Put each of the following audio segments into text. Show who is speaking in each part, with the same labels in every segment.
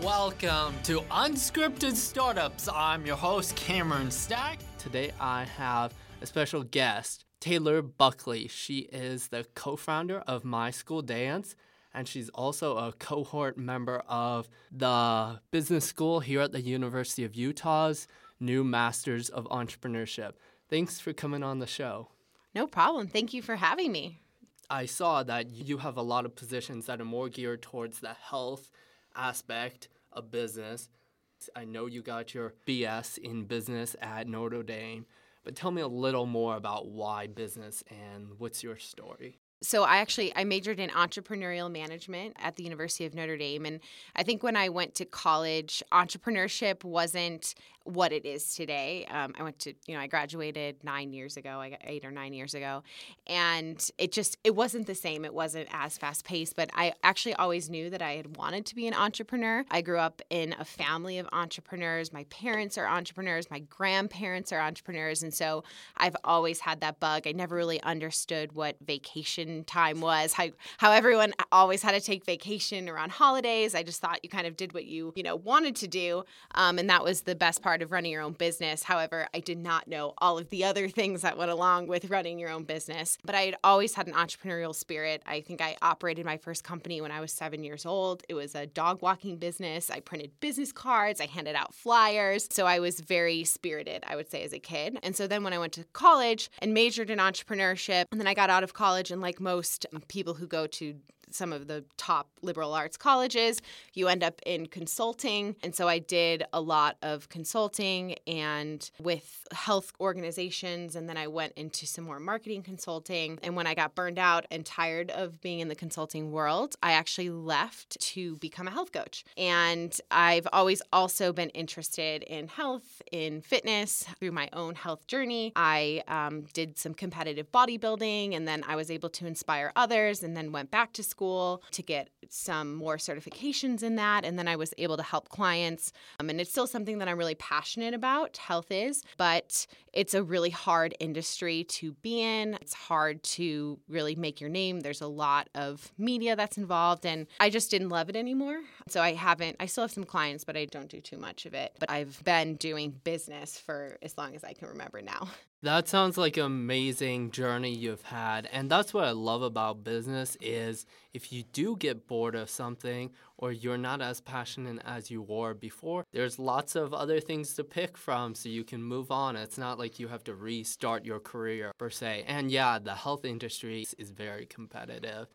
Speaker 1: Welcome to Unscripted Startups. I'm your host, Cameron Stack. Today I have a special guest, Taylor Buckley. She is the co founder of My School Dance, and she's also a cohort member of the business school here at the University of Utah's new Masters of Entrepreneurship. Thanks for coming on the show.
Speaker 2: No problem. Thank you for having me.
Speaker 1: I saw that you have a lot of positions that are more geared towards the health aspect of business. I know you got your BS in business at Notre Dame, but tell me a little more about why business and what's your story?
Speaker 2: so i actually i majored in entrepreneurial management at the university of notre dame and i think when i went to college entrepreneurship wasn't what it is today. Um, I went to, you know, I graduated nine years ago, eight or nine years ago, and it just it wasn't the same. It wasn't as fast paced. But I actually always knew that I had wanted to be an entrepreneur. I grew up in a family of entrepreneurs. My parents are entrepreneurs. My grandparents are entrepreneurs, and so I've always had that bug. I never really understood what vacation time was. How how everyone always had to take vacation around holidays. I just thought you kind of did what you you know wanted to do, um, and that was the best part part of running your own business. However, I did not know all of the other things that went along with running your own business. But I had always had an entrepreneurial spirit. I think I operated my first company when I was seven years old. It was a dog walking business. I printed business cards, I handed out flyers. So I was very spirited, I would say, as a kid. And so then when I went to college and majored in entrepreneurship, and then I got out of college, and like most people who go to some of the top liberal arts colleges. You end up in consulting. And so I did a lot of consulting and with health organizations. And then I went into some more marketing consulting. And when I got burned out and tired of being in the consulting world, I actually left to become a health coach. And I've always also been interested in health, in fitness through my own health journey. I um, did some competitive bodybuilding and then I was able to inspire others and then went back to school to get some more certifications in that. And then I was able to help clients. Um, and it's still something that I'm really passionate about, health is, but it's a really hard industry to be in. It's hard to really make your name. There's a lot of media that's involved. And I just didn't love it anymore. So I haven't, I still have some clients, but I don't do too much of it. But I've been doing business for as long as I can remember now.
Speaker 1: That sounds like an amazing journey you've had. And that's what I love about business is if you do get bored of something or you're not as passionate as you were before, there's lots of other things to pick from so you can move on. It's not like you have to restart your career per se. And yeah, the health industry is very competitive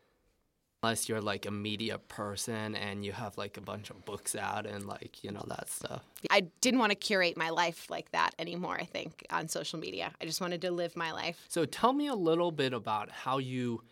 Speaker 1: unless you're like a media person and you have like a bunch of books out and like you know that stuff
Speaker 2: i didn't want to curate my life like that anymore i think on social media i just wanted to live my life
Speaker 1: so tell me a little bit about how you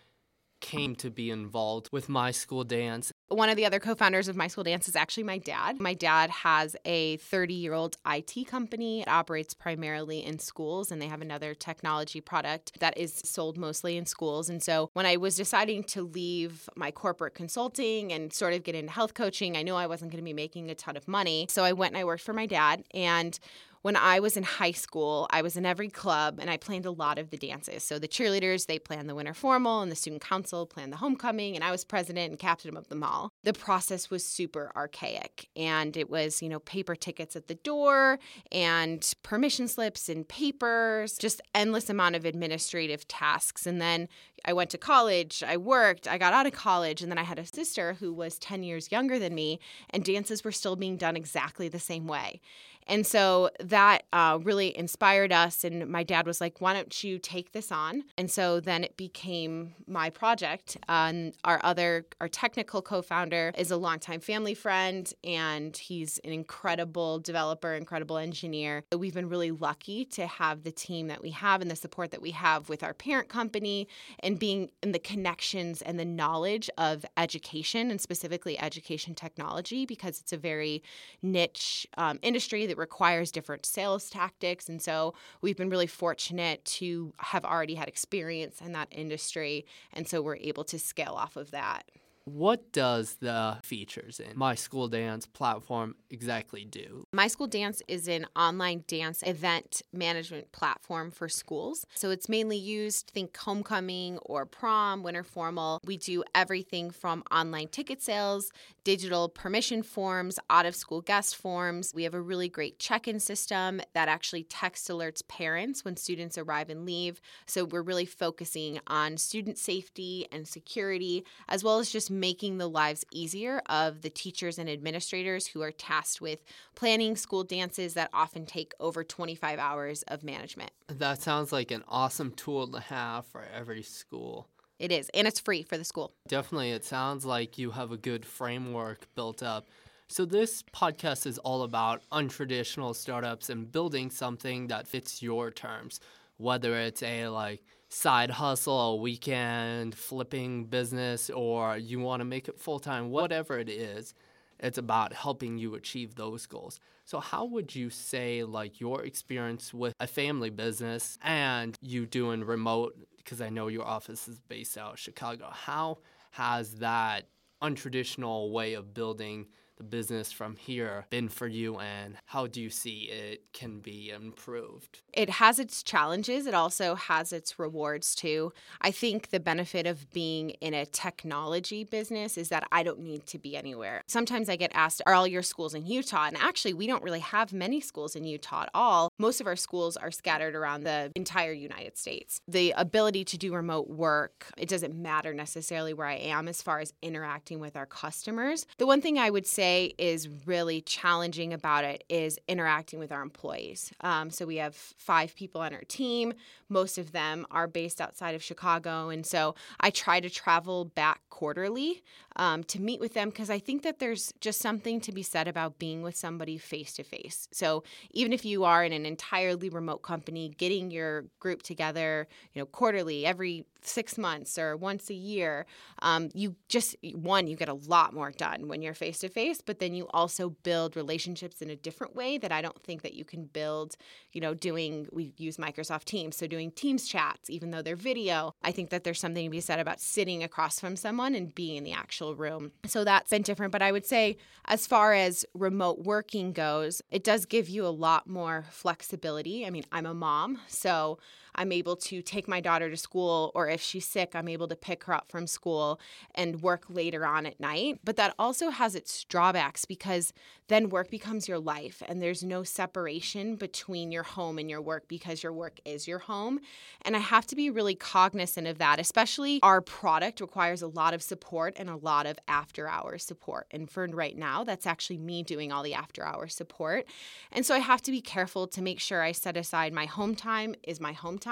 Speaker 1: came to be involved with my school dance
Speaker 2: one of the other co founders of My School Dance is actually my dad. My dad has a 30 year old IT company. It operates primarily in schools, and they have another technology product that is sold mostly in schools. And so when I was deciding to leave my corporate consulting and sort of get into health coaching, I knew I wasn't going to be making a ton of money. So I went and I worked for my dad. And when I was in high school, I was in every club and I planned a lot of the dances. So the cheerleaders, they planned the winter formal, and the student council planned the homecoming, and I was president and captain of them all. The process was super archaic, and it was, you know, paper tickets at the door and permission slips and papers, just endless amount of administrative tasks. And then I went to college, I worked, I got out of college, and then I had a sister who was 10 years younger than me, and dances were still being done exactly the same way. And so that uh, really inspired us. And my dad was like, why don't you take this on? And so then it became my project. Uh, and our other, our technical co founder is a longtime family friend, and he's an incredible developer, incredible engineer. We've been really lucky to have the team that we have and the support that we have with our parent company and being in the connections and the knowledge of education and specifically education technology because it's a very niche um, industry that requires different sales tactics. And so we've been really fortunate to have already had experience in that industry. And so we're able to scale off of that.
Speaker 1: What does the features in My School Dance platform exactly do?
Speaker 2: My School Dance is an online dance event management platform for schools. So it's mainly used, think homecoming or prom, winter formal. We do everything from online ticket sales, digital permission forms, out of school guest forms. We have a really great check in system that actually text alerts parents when students arrive and leave. So we're really focusing on student safety and security, as well as just making the lives easier of the teachers and administrators who are tasked with planning school dances that often take over 25 hours of management.
Speaker 1: That sounds like an awesome tool to have for every school.
Speaker 2: It is, and it's free for the school.
Speaker 1: Definitely, it sounds like you have a good framework built up. So, this podcast is all about untraditional startups and building something that fits your terms, whether it's a like side hustle, a weekend flipping business, or you want to make it full time, whatever it is, it's about helping you achieve those goals. So, how would you say, like, your experience with a family business and you doing remote, because I know your office is based out of Chicago, how has that untraditional way of building the business from here been for you and how do you see it can be improved?
Speaker 2: It has its challenges, it also has its rewards too. I think the benefit of being in a technology business is that I don't need to be anywhere. Sometimes I get asked, Are all your schools in Utah? And actually, we don't really have many schools in Utah at all. Most of our schools are scattered around the entire United States. The ability to do remote work, it doesn't matter necessarily where I am as far as interacting with our customers. The one thing I would say say is really challenging about it is interacting with our employees. Um, so we have five people on our team. Most of them are based outside of Chicago. And so I try to travel back quarterly um, to meet with them because I think that there's just something to be said about being with somebody face to face. So even if you are in an entirely remote company, getting your group together, you know, quarterly, every six months or once a year, um, you just, one, you get a lot more done when you're face to face, but then you also build relationships in a different way that I don't think that you can build, you know, doing, we use Microsoft Teams, so doing Teams chats, even though they're video. I think that there's something to be said about sitting across from someone and being in the actual room. So that's been different. But I would say, as far as remote working goes, it does give you a lot more flexibility. I mean, I'm a mom, so I'm able to take my daughter to school, or if she's sick, I'm able to pick her up from school and work later on at night. But that also has its drawbacks because then work becomes your life and there's no separation between your home and your work because your work is your home. And I have to be really cognizant of that, especially our product requires a lot of support and a lot of after hours support. And for right now, that's actually me doing all the after hours support. And so I have to be careful to make sure I set aside my home time is my home time.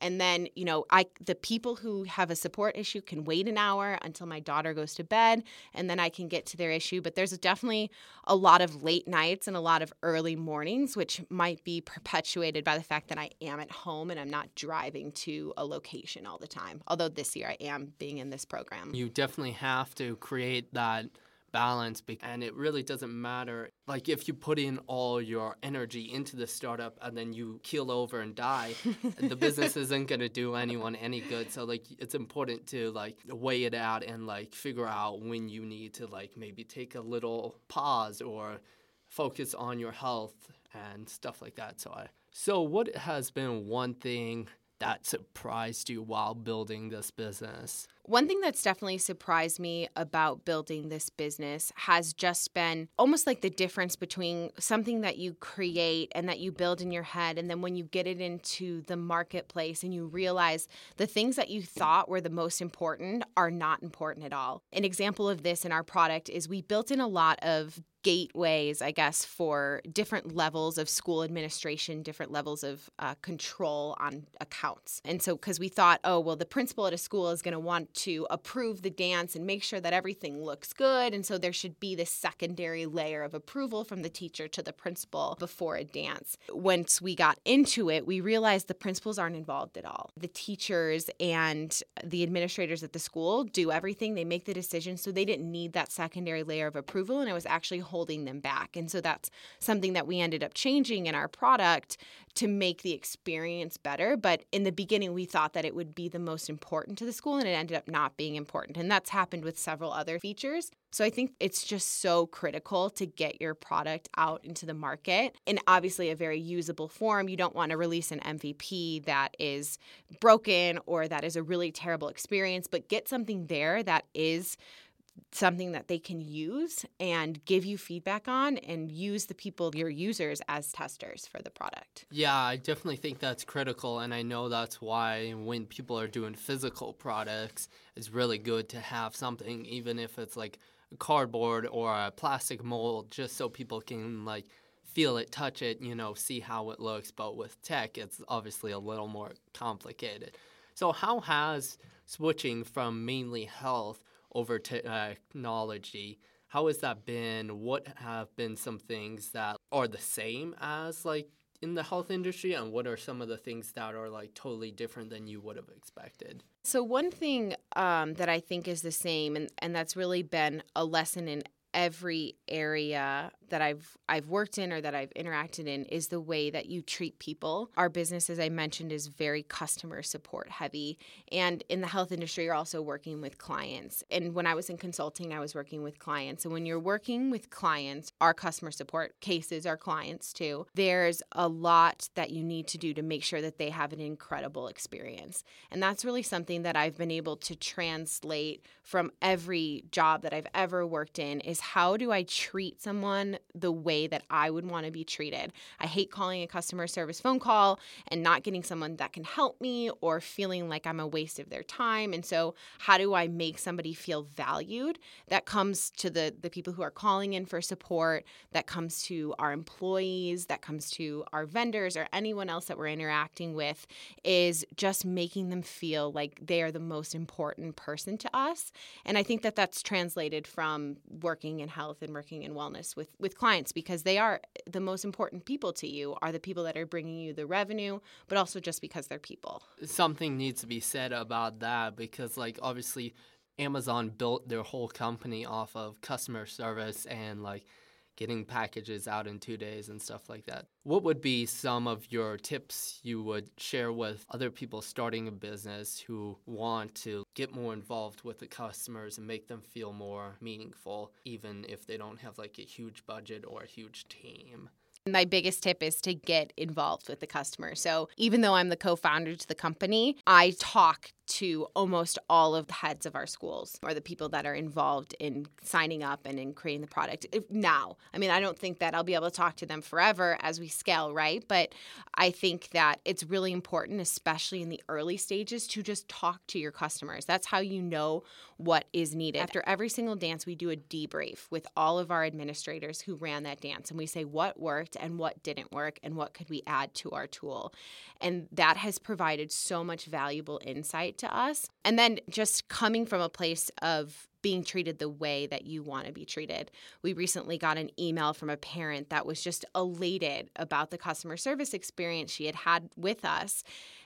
Speaker 2: And then, you know, I the people who have a support issue can wait an hour until my daughter goes to bed and then I can get to their issue. But there's definitely a lot of late nights and a lot of early mornings, which might be perpetuated by the fact that I am at home and I'm not driving to a location all the time. Although this year I am being in this program.
Speaker 1: You definitely have to create that balance and it really doesn't matter like if you put in all your energy into the startup and then you keel over and die the business isn't going to do anyone any good. So like it's important to like weigh it out and like figure out when you need to like maybe take a little pause or focus on your health and stuff like that. So i so what has been one thing that surprised you while building this business?
Speaker 2: One thing that's definitely surprised me about building this business has just been almost like the difference between something that you create and that you build in your head, and then when you get it into the marketplace and you realize the things that you thought were the most important are not important at all. An example of this in our product is we built in a lot of gateways, I guess, for different levels of school administration, different levels of uh, control on accounts. And so, because we thought, oh, well, the principal at a school is going to want to approve the dance and make sure that everything looks good. And so, there should be this secondary layer of approval from the teacher to the principal before a dance. Once we got into it, we realized the principals aren't involved at all. The teachers and the administrators at the school do everything, they make the decisions. So, they didn't need that secondary layer of approval. And it was actually holding them back. And so that's something that we ended up changing in our product to make the experience better. But in the beginning, we thought that it would be the most important to the school, and it ended up not being important. And that's happened with several other features. So I think it's just so critical to get your product out into the market in obviously a very usable form. You don't want to release an MVP that is broken or that is a really terrible experience, but get something there that is something that they can use and give you feedback on and use the people your users as testers for the product.
Speaker 1: Yeah, I definitely think that's critical and I know that's why when people are doing physical products it's really good to have something even if it's like cardboard or a plastic mold just so people can like feel it, touch it, you know, see how it looks, but with tech it's obviously a little more complicated. So how has switching from mainly health over technology. How has that been? What have been some things that are the same as like in the health industry, and what are some of the things that are like totally different than you would have expected?
Speaker 2: So one thing um, that I think is the same, and, and that's really been a lesson in every area that I've I've worked in or that I've interacted in is the way that you treat people. Our business as I mentioned is very customer support heavy and in the health industry you're also working with clients. And when I was in consulting I was working with clients. And when you're working with clients, our customer support cases are clients too. There's a lot that you need to do to make sure that they have an incredible experience. And that's really something that I've been able to translate from every job that I've ever worked in is how do I treat someone the way that I would want to be treated? I hate calling a customer service phone call and not getting someone that can help me or feeling like I'm a waste of their time. And so, how do I make somebody feel valued? That comes to the the people who are calling in for support, that comes to our employees, that comes to our vendors or anyone else that we're interacting with is just making them feel like they are the most important person to us. And I think that that's translated from working in health and working in wellness with, with with clients because they are the most important people to you are the people that are bringing you the revenue but also just because they're people.
Speaker 1: Something needs to be said about that because like obviously amazon built their whole company off of customer service and like getting packages out in two days and stuff like that. What would be some of your tips you would share with other people starting a business who want to get more involved with the customers and make them feel more meaningful, even if they don't have like a huge budget or a huge team?
Speaker 2: My biggest tip is to get involved with the customer. So, even though I'm the co founder to the company, I talk to almost all of the heads of our schools or the people that are involved in signing up and in creating the product if, now. I mean, I don't think that I'll be able to talk to them forever as we scale, right? But I think that it's really important, especially in the early stages, to just talk to your customers. That's how you know what is needed. After every single dance, we do a debrief with all of our administrators who ran that dance and we say what worked and what didn't work and what could we add to our tool. And that has provided so much valuable insight to us. And then just coming from a place of being treated the way that you want to be treated. We recently got an email from a parent that was just elated about the customer service experience she had had with us.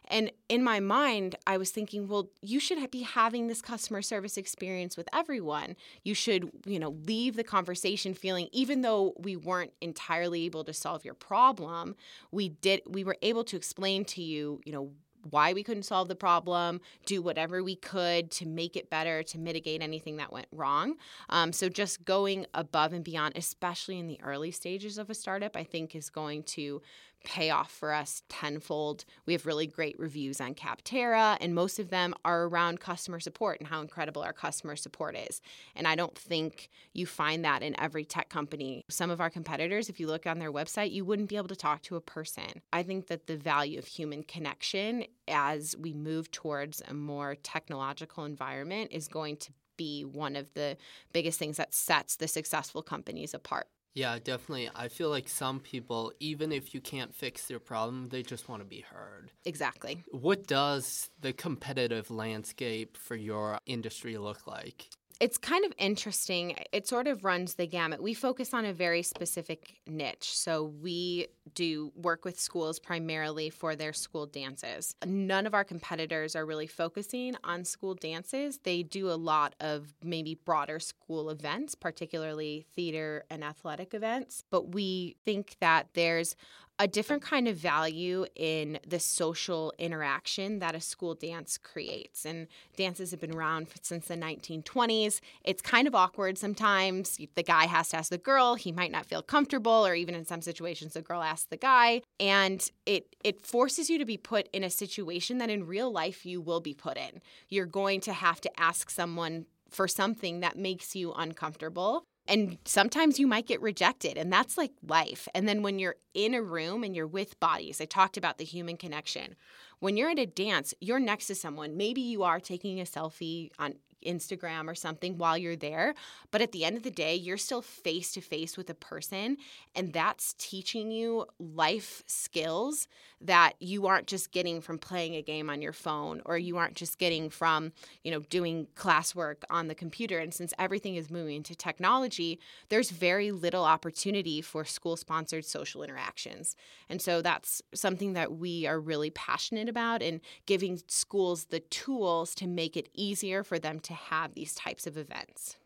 Speaker 2: And in my mind, I was thinking, well, you should be having this customer service experience with everyone. You should, you know, leave the conversation feeling even though we weren't entirely able to solve your problem, we did we were able to explain to you, you know, why we couldn't solve the problem, do whatever we could to make it better, to mitigate anything that went wrong. Um, so, just going above and beyond, especially in the early stages of a startup, I think is going to pay off for us tenfold. We have really great reviews on Capterra, and most of them are around customer support and how incredible our customer support is. And I don't think you find that in every tech company. Some of our competitors, if you look on their website, you wouldn't be able to talk to a person. I think that the value of human connection as we move towards a more technological environment is going to be one of the biggest things that sets the successful companies apart.
Speaker 1: Yeah, definitely. I feel like some people, even if you can't fix their problem, they just want to be heard.
Speaker 2: Exactly.
Speaker 1: What does the competitive landscape for your industry look like?
Speaker 2: It's kind of interesting. It sort of runs the gamut. We focus on a very specific niche. So we do work with schools primarily for their school dances. None of our competitors are really focusing on school dances. They do a lot of maybe broader school events, particularly theater and athletic events. But we think that there's a different kind of value in the social interaction that a school dance creates. And dances have been around since the 1920s. It's kind of awkward sometimes. The guy has to ask the girl, he might not feel comfortable, or even in some situations, the girl asks the guy. And it, it forces you to be put in a situation that in real life you will be put in. You're going to have to ask someone for something that makes you uncomfortable. And sometimes you might get rejected, and that's like life. And then when you're in a room and you're with bodies, I talked about the human connection. When you're at a dance, you're next to someone. Maybe you are taking a selfie on Instagram or something while you're there. But at the end of the day, you're still face to face with a person, and that's teaching you life skills that you aren't just getting from playing a game on your phone or you aren't just getting from, you know, doing classwork on the computer. And since everything is moving to technology, there's very little opportunity for school sponsored social interactions. And so that's something that we are really passionate about and giving schools the tools to make it easier for them to have these types of events.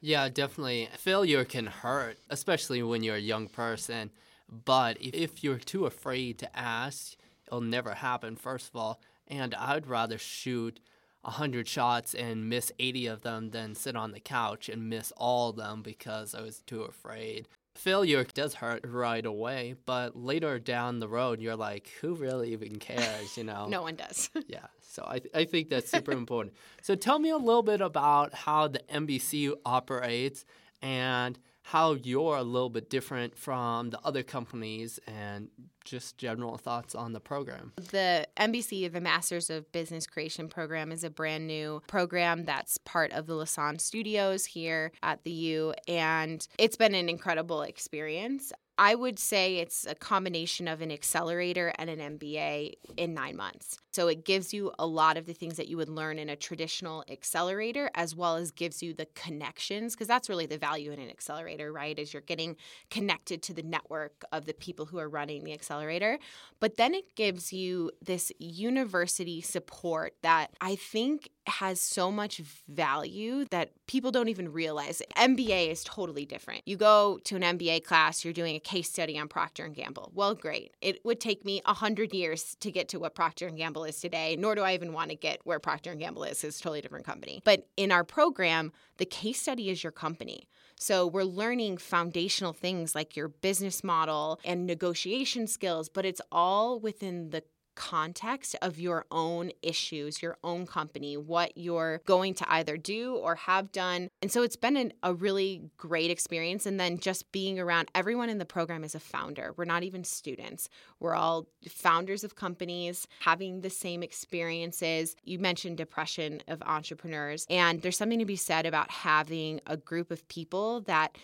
Speaker 1: Yeah, definitely. Failure can hurt, especially when you're a young person. But if you're too afraid to ask, it'll never happen, first of all. And I'd rather shoot 100 shots and miss 80 of them than sit on the couch and miss all of them because I was too afraid failure does hurt right away, but later down the road, you're like, who really even cares, you know?
Speaker 2: no one does.
Speaker 1: yeah. So I, th- I think that's super important. So tell me a little bit about how the MBC operates and how you're a little bit different from the other companies and just general thoughts on the program.
Speaker 2: The MBC, the Masters of Business Creation program, is a brand new program that's part of the Lassonde Studios here at the U, and it's been an incredible experience. I would say it's a combination of an accelerator and an MBA in nine months. So it gives you a lot of the things that you would learn in a traditional accelerator, as well as gives you the connections, because that's really the value in an accelerator, right? Is you're getting connected to the network of the people who are running the accelerator. But then it gives you this university support that I think has so much value that people don't even realize. MBA is totally different. You go to an MBA class, you're doing a case study on Procter and Gamble. Well, great. It would take me 100 years to get to what Procter and Gamble is today, nor do I even want to get where Procter and Gamble is. It's a totally different company. But in our program, the case study is your company. So we're learning foundational things like your business model and negotiation skills, but it's all within the context of your own issues, your own company, what you're going to either do or have done. And so it's been an, a really great experience. And then just being around everyone in the program is a founder. We're not even students, we're all founders of companies having the same experiences. You mentioned depression of entrepreneurs, and there's something to be said about having a group of people that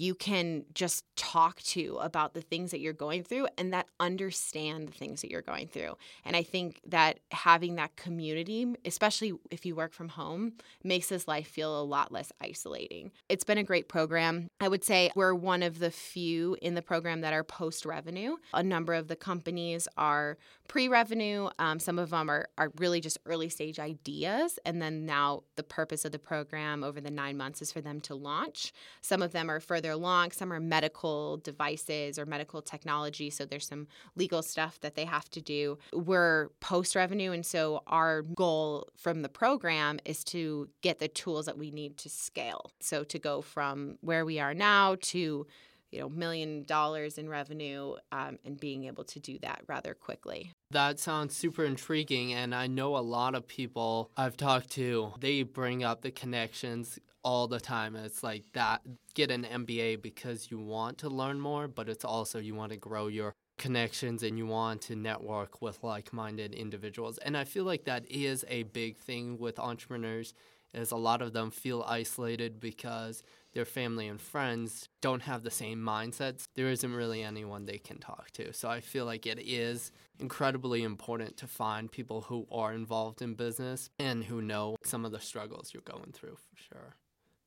Speaker 2: you can just talk to about the things that you're going through and that understand the things that you're going through. And I think that having that community, especially if you work from home, makes this life feel a lot less isolating. It's been a great program. I would say we're one of the few in the program that are post revenue. A number of the companies are pre revenue, um, some of them are, are really just early stage ideas. And then now the purpose of the program over the nine months is for them to launch. Some of them are further further along. Some are medical devices or medical technology. So there's some legal stuff that they have to do. We're post revenue. And so our goal from the program is to get the tools that we need to scale. So to go from where we are now to you know million dollars in revenue um, and being able to do that rather quickly
Speaker 1: that sounds super intriguing and i know a lot of people i've talked to they bring up the connections all the time. It's like that get an MBA because you want to learn more, but it's also you want to grow your connections and you want to network with like-minded individuals. And I feel like that is a big thing with entrepreneurs is a lot of them feel isolated because their family and friends don't have the same mindsets. There isn't really anyone they can talk to. So I feel like it is incredibly important to find people who are involved in business and who know some of the struggles you're going through for sure.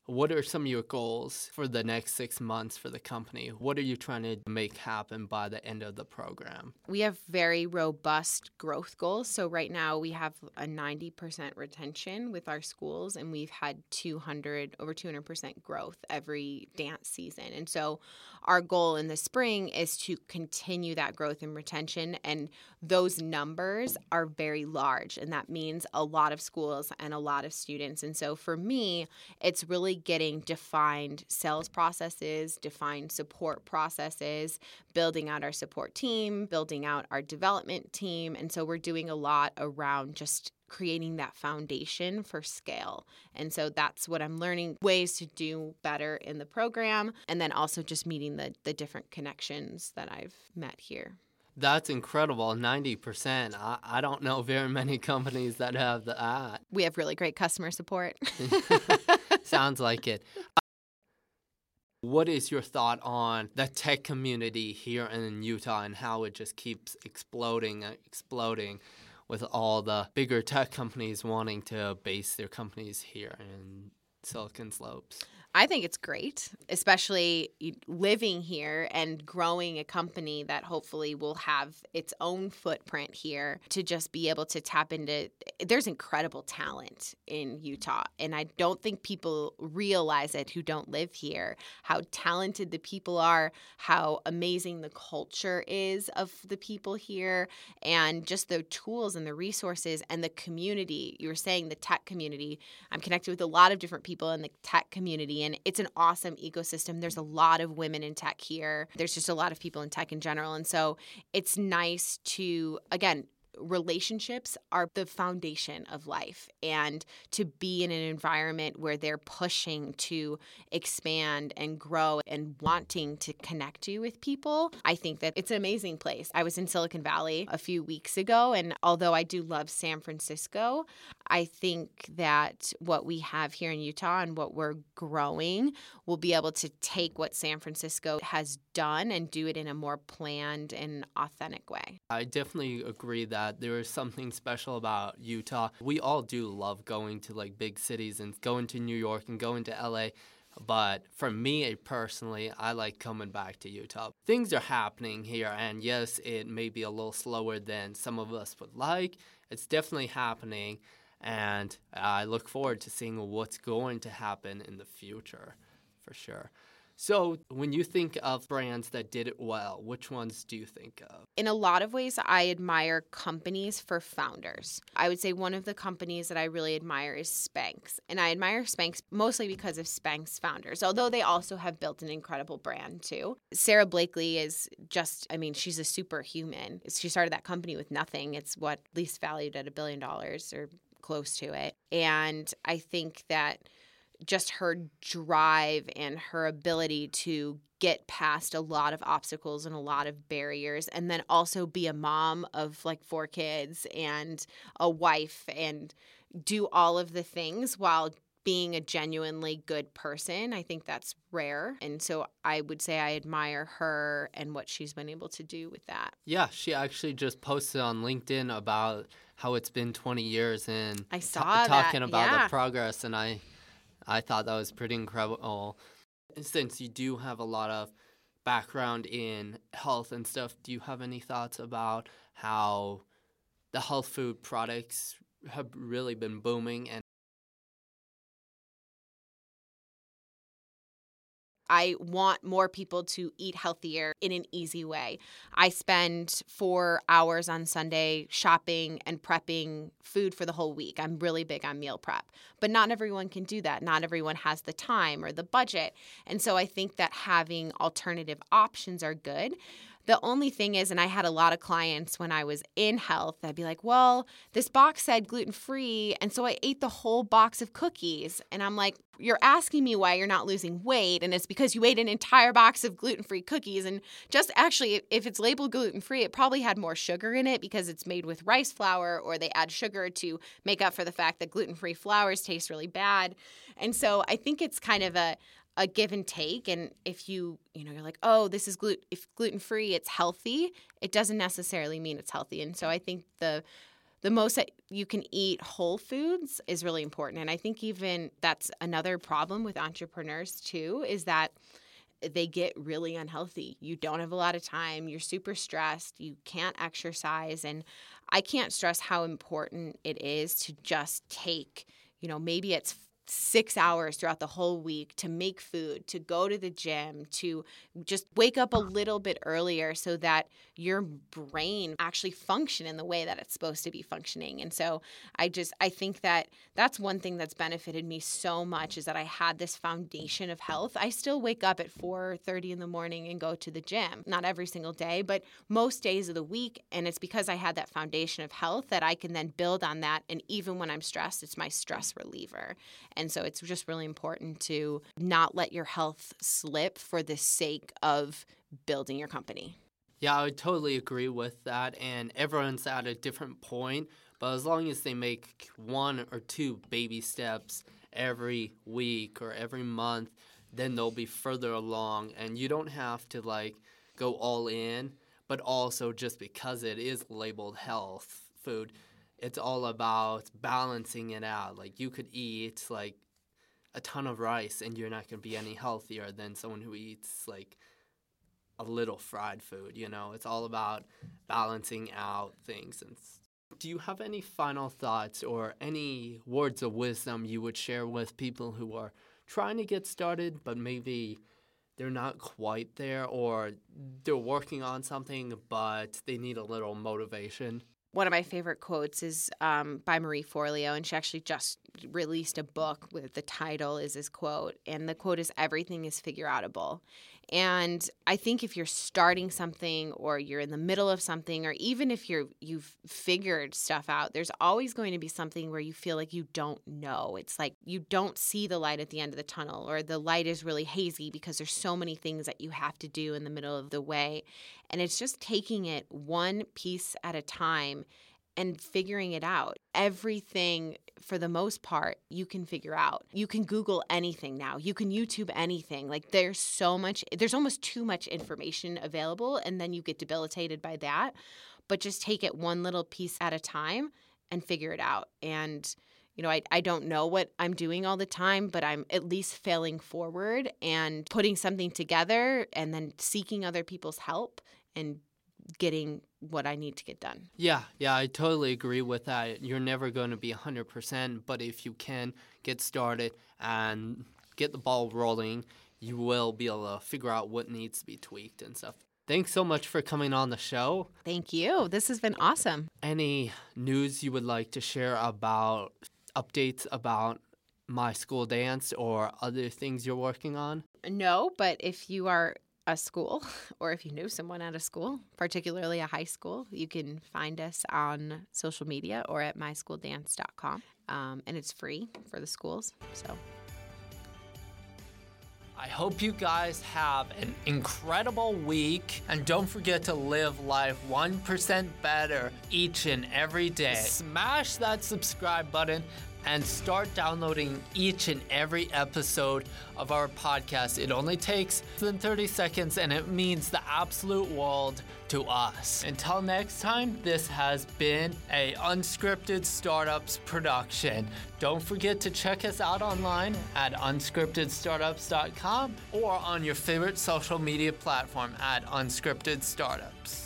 Speaker 1: What are some of your goals for the next six months for the company? What are you trying to make happen by the end of the program?
Speaker 2: We have very robust growth goals. So, right now we have a 90% retention with our schools, and we've had 200, over 200% growth every dance season. And so, our goal in the spring is to continue that growth and retention. And those numbers are very large. And that means a lot of schools and a lot of students. And so, for me, it's really getting defined sales processes, defined support processes, building out our support team, building out our development team. And so we're doing a lot around just creating that foundation for scale. And so that's what I'm learning ways to do better in the program and then also just meeting the the different connections that I've met here.
Speaker 1: That's incredible. 90%. I, I don't know very many companies that have that.
Speaker 2: We have really great customer support.
Speaker 1: Sounds like it. What is your thought on the tech community here in Utah and how it just keeps exploding and exploding with all the bigger tech companies wanting to base their companies here in Silicon Slopes?
Speaker 2: I think it's great, especially living here and growing a company that hopefully will have its own footprint here to just be able to tap into. There's incredible talent in Utah, and I don't think people realize it who don't live here how talented the people are, how amazing the culture is of the people here, and just the tools and the resources and the community. You were saying the tech community. I'm connected with a lot of different people in the tech community and it's an awesome ecosystem. There's a lot of women in tech here. There's just a lot of people in tech in general. And so it's nice to, again, relationships are the foundation of life and to be in an environment where they're pushing to expand and grow and wanting to connect you with people i think that it's an amazing place i was in silicon valley a few weeks ago and although i do love san francisco I think that what we have here in Utah and what we're growing will be able to take what San Francisco has done and do it in a more planned and authentic way.
Speaker 1: I definitely agree that there is something special about Utah. We all do love going to like big cities and going to New York and going to LA. But for me eh, personally, I like coming back to Utah. Things are happening here, and yes, it may be a little slower than some of us would like. It's definitely happening and I look forward to seeing what's going to happen in the future for sure. So, when you think of brands that did it well, which ones do you think of?
Speaker 2: In a lot of ways, I admire companies for founders. I would say one of the companies that I really admire is Spanx. And I admire Spanx mostly because of Spanx founders, although they also have built an incredible brand too. Sara Blakely is just, I mean, she's a superhuman. She started that company with nothing. It's what least valued at a billion dollars or close to it. And I think that just her drive and her ability to get past a lot of obstacles and a lot of barriers and then also be a mom of like four kids and a wife and do all of the things while being a genuinely good person. I think that's rare. And so I would say I admire her and what she's been able to do with that.
Speaker 1: Yeah, she actually just posted on LinkedIn about how it's been 20 years and
Speaker 2: I saw
Speaker 1: t- talking about
Speaker 2: yeah.
Speaker 1: the progress and I I thought that was pretty incredible. Since you do have a lot of background in health and stuff, do you have any thoughts about how the health food products have really been booming and
Speaker 2: I want more people to eat healthier in an easy way. I spend four hours on Sunday shopping and prepping food for the whole week. I'm really big on meal prep, but not everyone can do that. Not everyone has the time or the budget. And so I think that having alternative options are good. The only thing is, and I had a lot of clients when I was in health, I'd be like, well, this box said gluten free. And so I ate the whole box of cookies. And I'm like, you're asking me why you're not losing weight. And it's because you ate an entire box of gluten free cookies. And just actually, if it's labeled gluten free, it probably had more sugar in it because it's made with rice flour or they add sugar to make up for the fact that gluten free flours taste really bad. And so I think it's kind of a, a give and take and if you you know you're like oh this is gluten if gluten free it's healthy it doesn't necessarily mean it's healthy and so i think the the most that you can eat whole foods is really important. And I think even that's another problem with entrepreneurs too is that they get really unhealthy. You don't have a lot of time, you're super stressed, you can't exercise. And I can't stress how important it is to just take, you know, maybe it's six hours throughout the whole week to make food, to go to the gym, to just wake up a little bit earlier so that your brain actually function in the way that it's supposed to be functioning. And so I just I think that that's one thing that's benefited me so much is that I had this foundation of health. I still wake up at 4:30 in the morning and go to the gym. Not every single day, but most days of the week and it's because I had that foundation of health that I can then build on that and even when I'm stressed, it's my stress reliever. And so it's just really important to not let your health slip for the sake of building your company.
Speaker 1: Yeah, I would totally agree with that. And everyone's at a different point. But as long as they make one or two baby steps every week or every month, then they'll be further along. And you don't have to like go all in, but also just because it is labeled health food, it's all about balancing it out. Like you could eat like a ton of rice and you're not going to be any healthier than someone who eats like a little fried food, you know. It's all about balancing out things and do you have any final thoughts or any words of wisdom you would share with people who are trying to get started but maybe they're not quite there or they're working on something but they need a little motivation?
Speaker 2: one of my favorite quotes is um, by Marie Forleo, and she actually just released a book with the title is this quote, and the quote is "Everything is figure outable." And I think if you're starting something or you're in the middle of something or even if you're you've figured stuff out, there's always going to be something where you feel like you don't know. It's like you don't see the light at the end of the tunnel or the light is really hazy because there's so many things that you have to do in the middle of the way. And it's just taking it one piece at a time and figuring it out. Everything, for the most part, you can figure out. You can Google anything now, you can YouTube anything. Like, there's so much, there's almost too much information available, and then you get debilitated by that. But just take it one little piece at a time and figure it out. And you know, I, I don't know what I'm doing all the time, but I'm at least failing forward and putting something together and then seeking other people's help and getting what I need to get done.
Speaker 1: Yeah, yeah, I totally agree with that. You're never going to be 100%, but if you can get started and get the ball rolling, you will be able to figure out what needs to be tweaked and stuff. Thanks so much for coming on the show.
Speaker 2: Thank you. This has been awesome.
Speaker 1: Any news you would like to share about updates about my school dance or other things you're working on?
Speaker 2: No, but if you are a school or if you know someone at a school, particularly a high school, you can find us on social media or at myschooldance.com. Um, and it's free for the schools. So.
Speaker 1: I hope you guys have an incredible week and don't forget to live life 1% better each and every day. Smash that subscribe button and start downloading each and every episode of our podcast. It only takes than 30 seconds and it means the absolute world to us. Until next time, this has been a Unscripted Startups production. Don't forget to check us out online at unscriptedstartups.com or on your favorite social media platform at Unscripted Startups.